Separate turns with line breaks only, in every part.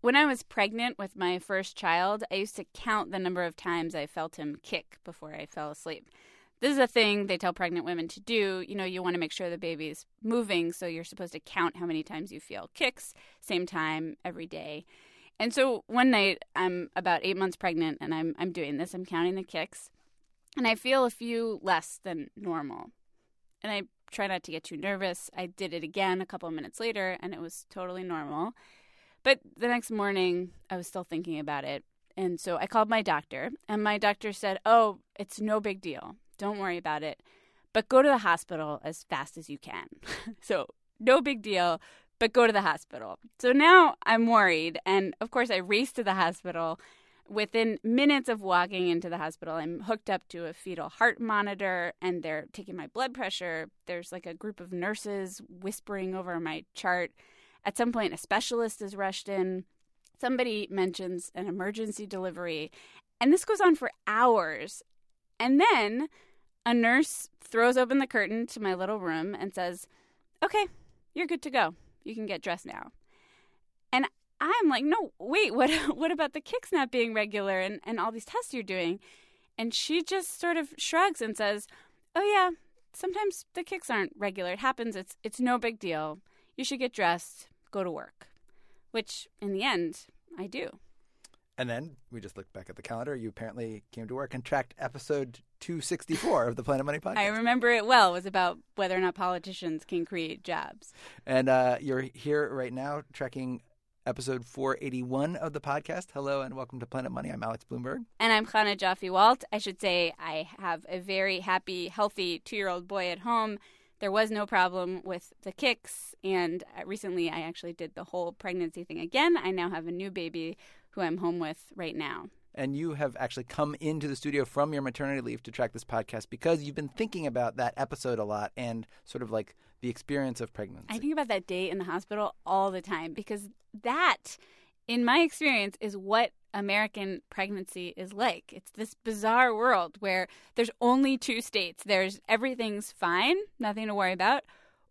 when I was pregnant with my first child, I used to count the number of times I felt him kick before I fell asleep. This is a thing they tell pregnant women to do. You know, you want to make sure the baby's moving, so you're supposed to count how many times you feel kicks, same time every day. And so one night, I'm about eight months pregnant, and I'm I'm doing this. I'm counting the kicks, and I feel a few less than normal. And I try not to get too nervous. I did it again a couple of minutes later, and it was totally normal. But the next morning, I was still thinking about it. And so I called my doctor, and my doctor said, Oh, it's no big deal. Don't worry about it. But go to the hospital as fast as you can. so, no big deal, but go to the hospital. So now I'm worried. And of course, I race to the hospital. Within minutes of walking into the hospital, I'm hooked up to a fetal heart monitor and they're taking my blood pressure. There's like a group of nurses whispering over my chart. At some point, a specialist is rushed in. Somebody mentions an emergency delivery. And this goes on for hours. And then a nurse throws open the curtain to my little room and says, Okay, you're good to go. You can get dressed now. And I'm like, No, wait, what, what about the kicks not being regular and, and all these tests you're doing? And she just sort of shrugs and says, Oh, yeah, sometimes the kicks aren't regular. It happens. It's, it's no big deal. You should get dressed, go to work, which in the end, I do.
And then we just looked back at the calendar. You apparently came to work and tracked episode 264 of the Planet Money podcast.
I remember it well. It was about whether or not politicians can create jobs.
And uh, you're here right now tracking episode 481 of the podcast. Hello and welcome to Planet Money. I'm Alex Blumberg.
And I'm Chana Joffe-Walt. I should say I have a very happy, healthy two year old boy at home. There was no problem with the kicks. And uh, recently I actually did the whole pregnancy thing again. I now have a new baby who I'm home with right now.
And you have actually come into the studio from your maternity leave to track this podcast because you've been thinking about that episode a lot and sort of like the experience of pregnancy.
I think about that day in the hospital all the time because that, in my experience, is what American pregnancy is like. It's this bizarre world where there's only two states. There's everything's fine, nothing to worry about,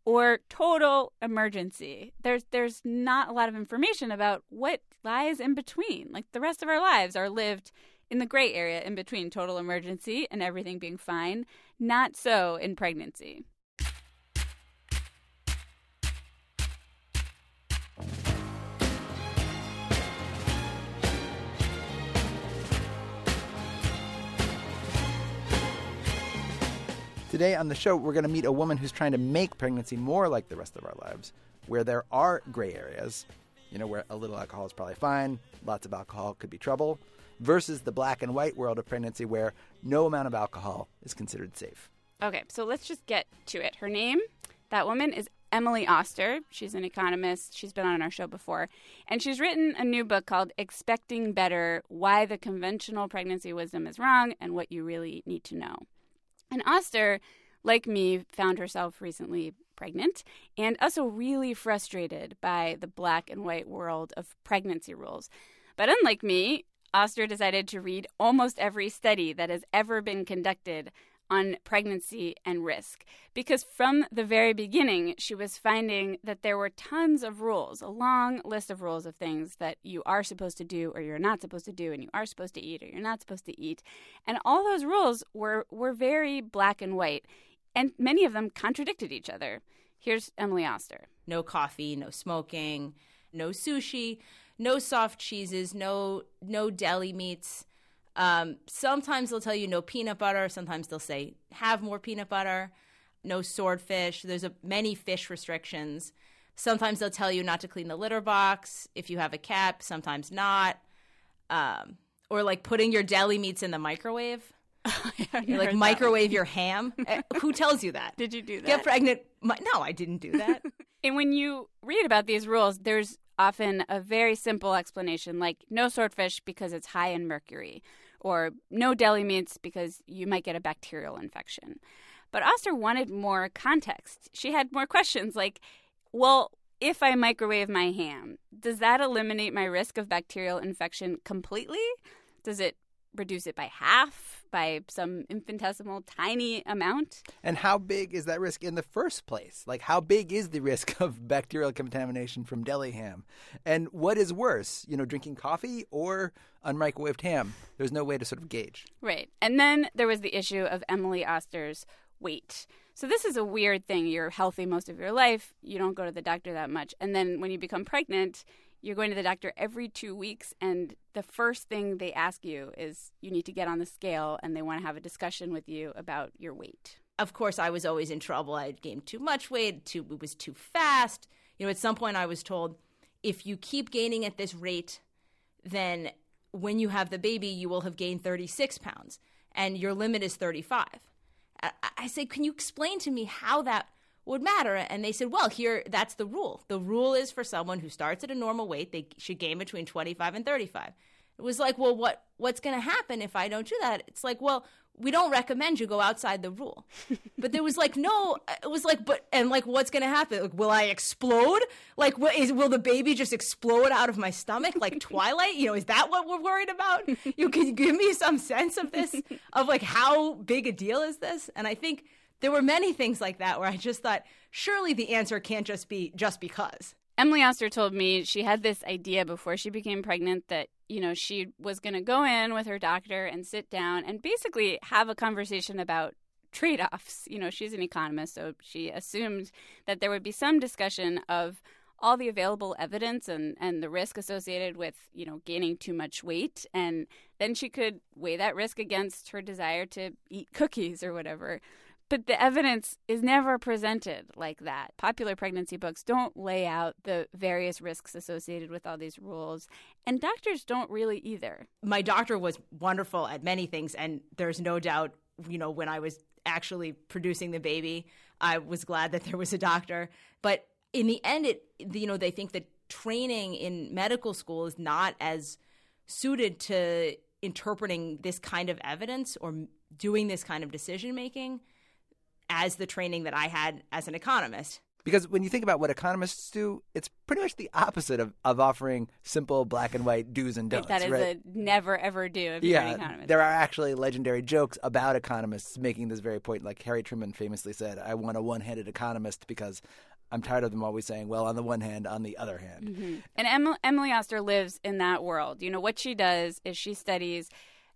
or total emergency. There's there's not a lot of information about what lies in between. Like the rest of our lives are lived in the gray area in between total emergency and everything being fine. Not so in pregnancy.
Today on the show, we're going to meet a woman who's trying to make pregnancy more like the rest of our lives, where there are gray areas, you know, where a little alcohol is probably fine, lots of alcohol could be trouble, versus the black and white world of pregnancy where no amount of alcohol is considered safe.
Okay, so let's just get to it. Her name, that woman, is Emily Oster. She's an economist. She's been on our show before. And she's written a new book called Expecting Better Why the Conventional Pregnancy Wisdom is Wrong and What You Really Need to Know. And Oster, like me, found herself recently pregnant and also really frustrated by the black and white world of pregnancy rules. But unlike me, Oster decided to read almost every study that has ever been conducted on pregnancy and risk. Because from the very beginning, she was finding that there were tons of rules, a long list of rules of things that you are supposed to do or you're not supposed to do, and you are supposed to eat or you're not supposed to eat. And all those rules were, were very black and white, and many of them contradicted each other. Here's Emily Oster
no coffee, no smoking, no sushi, no soft cheeses, no no deli meats um, sometimes they'll tell you no peanut butter. Sometimes they'll say have more peanut butter. No swordfish. There's a, many fish restrictions. Sometimes they'll tell you not to clean the litter box if you have a cat. Sometimes not. Um, or like putting your deli meats in the microwave. you like microwave your ham. Eh, who tells you that?
Did you do that?
Get pregnant? No, I didn't do that.
and when you read about these rules, there's often a very simple explanation like no swordfish because it's high in mercury or no deli meats because you might get a bacterial infection. But Oster wanted more context. She had more questions like, well, if I microwave my ham, does that eliminate my risk of bacterial infection completely? Does it reduce it by half, by some infinitesimal tiny amount.
And how big is that risk in the first place? Like, how big is the risk of bacterial contamination from deli ham? And what is worse, you know, drinking coffee or unmicrowaved ham? There's no way to sort of gauge.
Right. And then there was the issue of Emily Oster's weight. So this is a weird thing. You're healthy most of your life. You don't go to the doctor that much. And then when you become pregnant, you're going to the doctor every two weeks, and the first thing they ask you is you need to get on the scale and they want to have a discussion with you about your weight.
Of course, I was always in trouble. I had gained too much weight, too, it was too fast. You know, at some point I was told if you keep gaining at this rate, then when you have the baby, you will have gained 36 pounds, and your limit is 35. I, I say, can you explain to me how that would matter. And they said, well, here, that's the rule. The rule is for someone who starts at a normal weight, they should gain between 25 and 35. It was like, well, what, what's going to happen if I don't do that? It's like, well, we don't recommend you go outside the rule. But there was like, no, it was like, but, and like, what's going to happen? Like, will I explode? Like, what is, will the baby just explode out of my stomach like Twilight? You know, is that what we're worried about? You can give me some sense of this, of like, how big a deal is this? And I think, there were many things like that where I just thought, surely the answer can't just be just because.
Emily Oster told me she had this idea before she became pregnant that, you know, she was going to go in with her doctor and sit down and basically have a conversation about trade offs. You know, she's an economist, so she assumed that there would be some discussion of all the available evidence and, and the risk associated with, you know, gaining too much weight. And then she could weigh that risk against her desire to eat cookies or whatever. But the evidence is never presented like that. Popular pregnancy books don't lay out the various risks associated with all these rules, and doctors don't really either.
My doctor was wonderful at many things, and there's no doubt, you know, when I was actually producing the baby, I was glad that there was a doctor. But in the end, it, you know, they think that training in medical school is not as suited to interpreting this kind of evidence or doing this kind of decision making as the training that I had as an economist.
Because when you think about what economists do, it's pretty much the opposite of, of offering simple black and white do's and don'ts.
That is
right?
a never ever do if
yeah,
you're an economist.
There are actually legendary jokes about economists making this very point. Like Harry Truman famously said, I want a one handed economist because I'm tired of them always saying, well, on the one hand, on the other hand.
Mm-hmm. And Emily Oster lives in that world. You know, what she does is she studies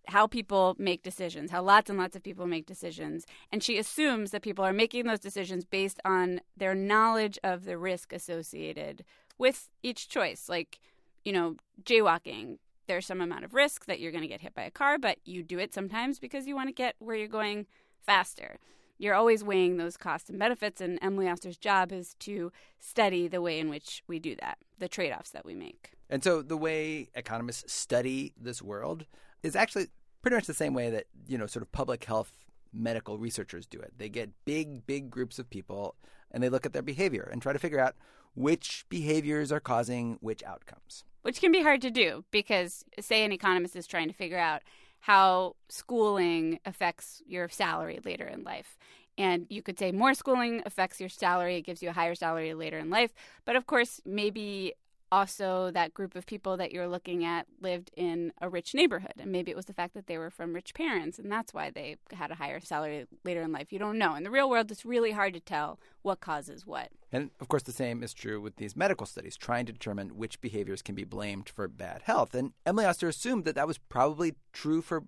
how people make decisions, how lots and lots of people make decisions. And she assumes that people are making those decisions based on their knowledge of the risk associated with each choice. Like, you know, jaywalking, there's some amount of risk that you're going to get hit by a car, but you do it sometimes because you want to get where you're going faster. You're always weighing those costs and benefits, and Emily Oster's job is to study the way in which we do that, the trade offs that we make.
And so, the way economists study this world is actually pretty much the same way that you know sort of public health medical researchers do it. They get big, big groups of people and they look at their behavior and try to figure out which behaviors are causing which outcomes.
Which can be hard to do because, say, an economist is trying to figure out how schooling affects your salary later in life. And you could say more schooling affects your salary, it gives you a higher salary later in life. But of course, maybe also that group of people that you're looking at lived in a rich neighborhood and maybe it was the fact that they were from rich parents and that's why they had a higher salary later in life. You don't know. In the real world it's really hard to tell what causes what.
And of course the same is true with these medical studies trying to determine which behaviors can be blamed for bad health. And emily oster assumed that that was probably true for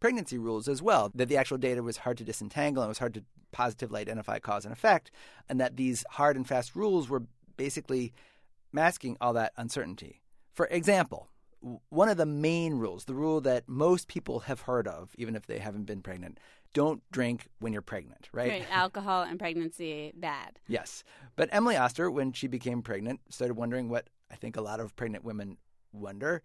pregnancy rules as well that the actual data was hard to disentangle and it was hard to positively identify cause and effect and that these hard and fast rules were basically masking all that uncertainty. For example, one of the main rules, the rule that most people have heard of, even if they haven't been pregnant, don't drink when you're pregnant, right?
Right, alcohol and pregnancy bad.
yes. But Emily Oster, when she became pregnant, started wondering what I think a lot of pregnant women wonder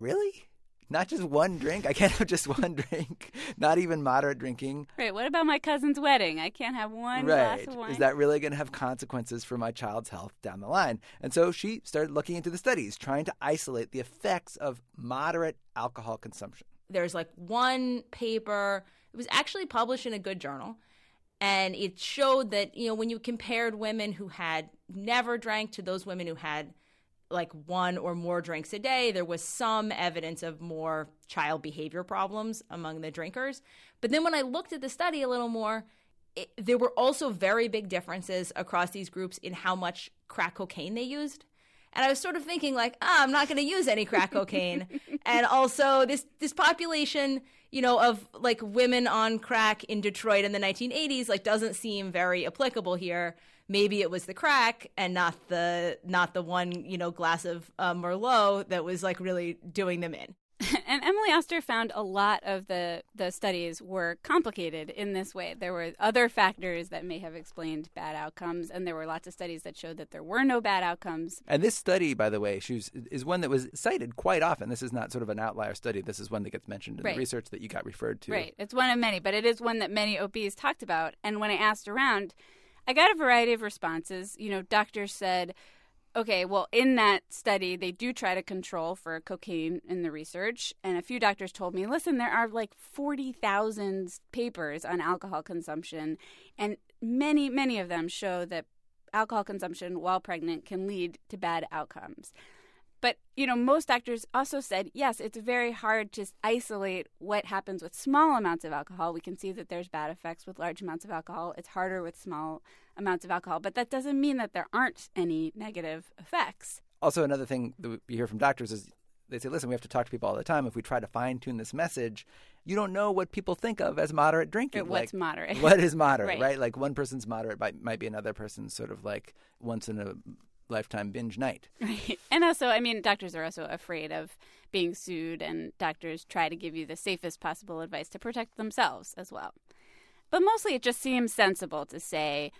really? Not just one drink. I can't have just one drink. Not even moderate drinking.
Right. What about my cousin's wedding? I can't have one right. glass of wine.
Is that really going to have consequences for my child's health down the line? And so she started looking into the studies, trying to isolate the effects of moderate alcohol consumption.
There's like one paper. It was actually published in a good journal. And it showed that, you know, when you compared women who had never drank to those women who had like one or more drinks a day, there was some evidence of more child behavior problems among the drinkers. But then when I looked at the study a little more, it, there were also very big differences across these groups in how much crack cocaine they used. And I was sort of thinking like, ah, I'm not going to use any crack cocaine. and also this this population, you know, of like women on crack in Detroit in the 1980s like doesn't seem very applicable here maybe it was the crack and not the not the one you know glass of uh, merlot that was like really doing them in
and Emily Oster found a lot of the, the studies were complicated in this way. There were other factors that may have explained bad outcomes, and there were lots of studies that showed that there were no bad outcomes.
And this study, by the way, Shoes, is one that was cited quite often. This is not sort of an outlier study. This is one that gets mentioned in
right.
the research that you got referred to.
Right. It's one of many, but it is one that many OBs talked about. And when I asked around, I got a variety of responses. You know, doctors said, okay, well, in that study, they do try to control for cocaine in the research. And a few doctors told me, listen, there are like 40,000 papers on alcohol consumption, and many, many of them show that alcohol consumption while pregnant can lead to bad outcomes. But, you know, most doctors also said, yes, it's very hard to isolate what happens with small amounts of alcohol. We can see that there's bad effects with large amounts of alcohol. It's harder with small amounts of alcohol, but that doesn't mean that there aren't any negative effects.
Also, another thing that we hear from doctors is they say, listen, we have to talk to people all the time. If we try to fine tune this message, you don't know what people think of as moderate drinking.
what's like, moderate?
What is moderate,
right.
right. Like one person's moderate might, might be another person's sort of like once in a lifetime binge night.
Right. And also, I mean, doctors are also afraid of being sued, and doctors try to give you the safest possible advice to protect themselves as well. But mostly it just seems sensible to say,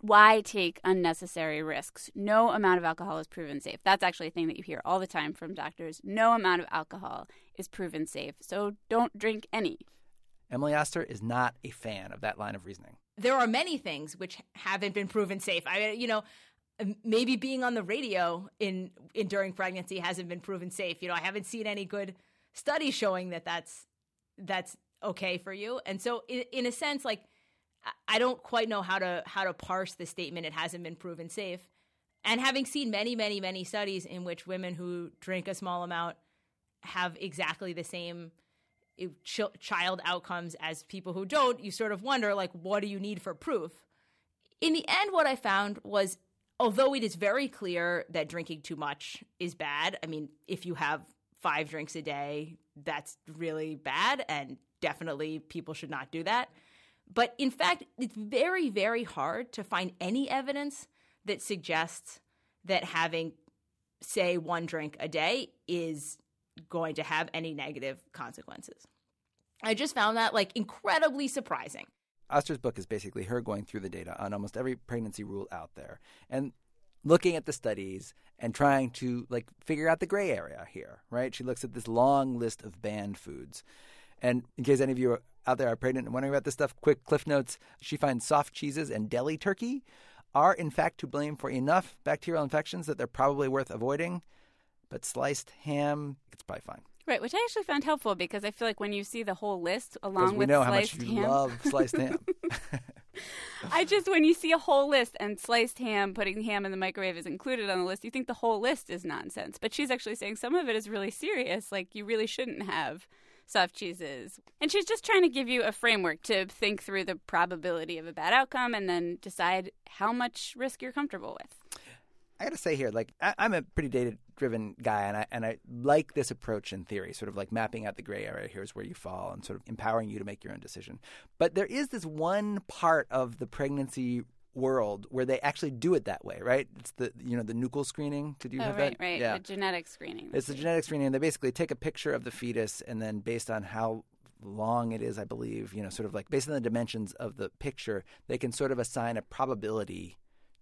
why take unnecessary risks? No amount of alcohol is proven safe. That's actually a thing that you hear all the time from doctors. No amount of alcohol is proven safe, so don't drink any.
Emily Oster is not a fan of that line of reasoning.
There are many things which haven't been proven safe. I mean, you know, maybe being on the radio in, in during pregnancy hasn't been proven safe. You know, I haven't seen any good studies showing that that's that's okay for you. And so, in, in a sense, like I don't quite know how to how to parse the statement. It hasn't been proven safe. And having seen many, many, many studies in which women who drink a small amount have exactly the same eh, child outcomes as people who don't, you sort of wonder, like, what do you need for proof? In the end, what I found was although it is very clear that drinking too much is bad, I mean, if you have five drinks a day, that's really bad, and definitely people should not do that. But in fact, it's very, very hard to find any evidence that suggests that having, say, one drink a day is going to have any negative consequences. I just found that like incredibly surprising.
Oster's book is basically her going through the data on almost every pregnancy rule out there and looking at the studies and trying to like figure out the gray area here, right? She looks at this long list of banned foods. And in case any of you out there are pregnant and wondering about this stuff, quick cliff notes. She finds soft cheeses and deli turkey are in fact to blame for enough bacterial infections that they're probably worth avoiding. But sliced ham, it's probably fine.
Right, which I actually found helpful because I feel like when you see the whole list along
we
with
know
sliced
how much you
ham,
love sliced ham.
I just when you see a whole list and sliced ham, putting ham in the microwave is included on the list, you think the whole list is nonsense. But she's actually saying some of it is really serious. Like you really shouldn't have soft cheeses. And she's just trying to give you a framework to think through the probability of a bad outcome and then decide how much risk you're comfortable with.
I got to say here, like I, am a pretty data-driven guy, and I and I like this approach in theory, sort of like mapping out the gray area. Here's where you fall, and sort of empowering you to make your own decision. But there is this one part of the pregnancy world where they actually do it that way, right? It's the you know the nuchal screening. Did you
oh,
have
right,
that?
Right,
yeah.
the genetic screening.
It's the genetic screening. And they basically take a picture of the fetus, and then based on how long it is, I believe, you know, sort of like based on the dimensions of the picture, they can sort of assign a probability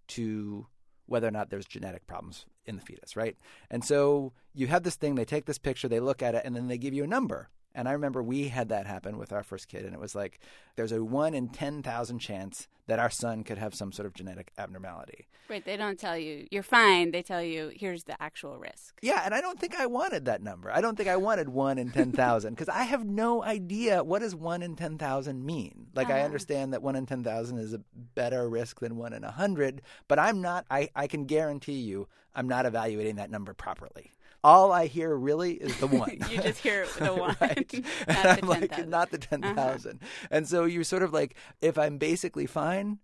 to whether or not there's genetic problems in the fetus, right? And so you have this thing, they take this picture, they look at it, and then they give you a number. And I remember we had that happen with our first kid, and it was like there's a one in 10,000 chance that our son could have some sort of genetic abnormality.
Right. They don't tell you you're fine. They tell you here's the actual risk.
Yeah, and I don't think I wanted that number. I don't think I wanted one in 10,000 because I have no idea what does one in 10,000 mean. Like, I
Uh-huh.
understand that one in 10,000 is a better risk than one in 100, but I'm not, I, I can guarantee you, I'm not evaluating that number properly. All I hear really is the one.
You just hear the one,
right?
not
and
the
I'm like,
10,000.
not the uh-huh. 10,000. And so you're sort of like, if I'm basically fine,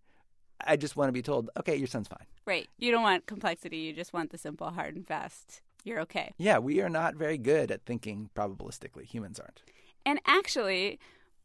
I just want to be told, okay, your son's fine.
Right. You don't want complexity. You just want the simple, hard and fast. You're okay.
Yeah, we are not very good at thinking probabilistically. Humans aren't.
And actually,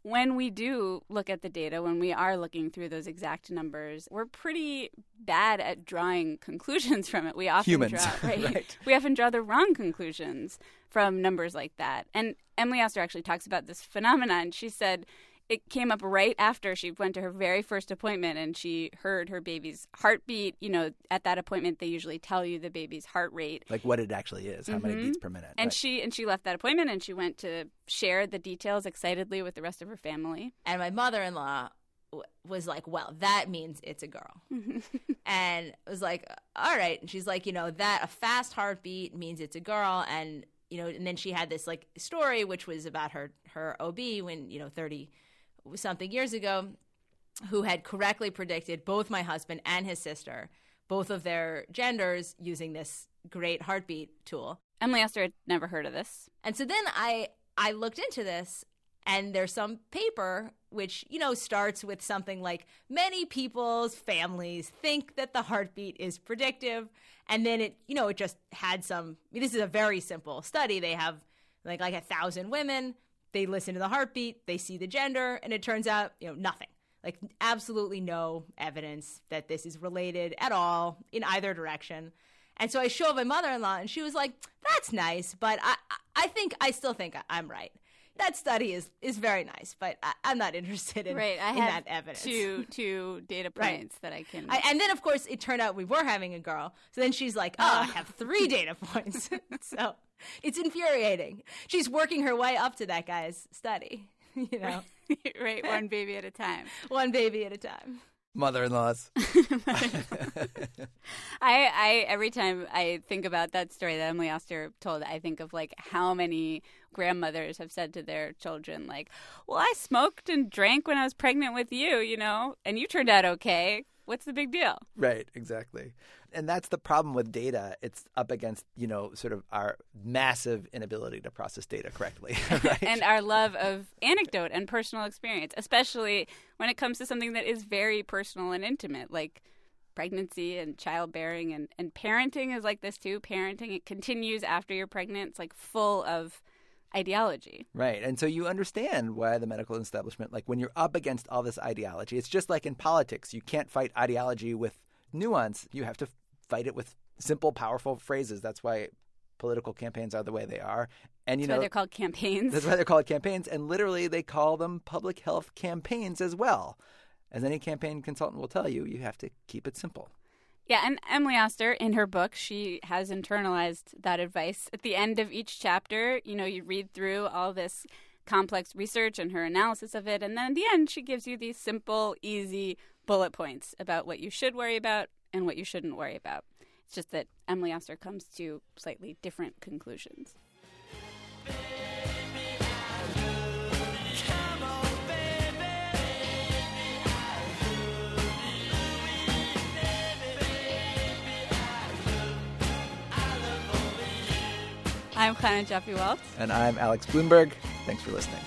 when we do look at the data, when we are looking through those exact numbers, we're pretty bad at drawing conclusions from it. We often
Humans,
draw right?
right.
We often draw the wrong conclusions from numbers like that. And Emily Oster actually talks about this phenomenon. She said it came up right after she went to her very first appointment and she heard her baby's heartbeat. You know, at that appointment they usually tell you the baby's heart rate.
Like what it actually is, how many
Mhm.
beats per minute.
And
right.
she and she left that appointment and she went to share the details excitedly with the rest of her family.
And my mother in law w- was like, well, that means it's a girl. and I was like, all right. And she's like, you know, that a fast heartbeat means it's a girl. And, you know, and then she had this like story, which was about her, her OB when, you know, 30 something years ago, who had correctly predicted both my husband and his sister, both of their genders using this great heartbeat tool.
Emily Oster had never heard of this.
And so then I I looked into this and there's some paper which, you know, starts with something like many people's families think that the heartbeat is predictive and then it, you know, it just had some I mean, this is a very simple study. They have like like a thousand women, they listen to the heartbeat, they see the gender, and it turns out, you know, nothing. Like absolutely no evidence that this is related at all in either direction. And so I showed my mother-in-law, and she was like, "That's nice, but I, I- think I still think I'm right. That study is is very nice, but I, I'm not interested in,
Right. I
in
have
that evidence."
two two data
Right.
points that I can
I, and then, of course, it turned out we were having a girl. So then she's like, uh. "Oh, I have three data points." so it's infuriating. She's working her way up to that guy's study. You know,
right, one baby at a time.
one baby at a time.
Mother-in-laws.
I, I every time I think about that story that Emily Oster told, I think of like how many grandmothers have said to their children, like, "Well, I smoked and drank when I was pregnant with you, you know, and you turned out okay. What's the big deal?"
Right, exactly. And that's the problem with data. It's up against, you know, sort of our massive inability to process data correctly. Right?
and our love of anecdote and personal experience, especially when it comes to something that is very personal and intimate, like pregnancy and childbearing and, and parenting is like this too. Parenting, it continues after you're pregnant. It's like full of ideology.
Right. And so you understand why the medical establishment, like when you're up against all this ideology, it's just like in politics. You can't fight ideology with nuance. You have to fight it with simple, powerful phrases. That's why political campaigns are the way they are. And, you
That's why
know,
they're called campaigns.
that's why they're called campaigns. And literally, they call them public health campaigns as well. As any campaign consultant will tell you, you have to keep it simple.
Yeah, and Emily Oster, in her book, she has internalized that advice. At the end of each chapter, you know, you read through all this complex research and her analysis of it, and then at the end, she gives you these simple, easy bullet points about what you should worry about and what you shouldn't worry about. It's just that Emily Oster comes to slightly different conclusions. I'm Chana Joffe-Walt.
And I'm Alex Blumberg. Thanks for listening.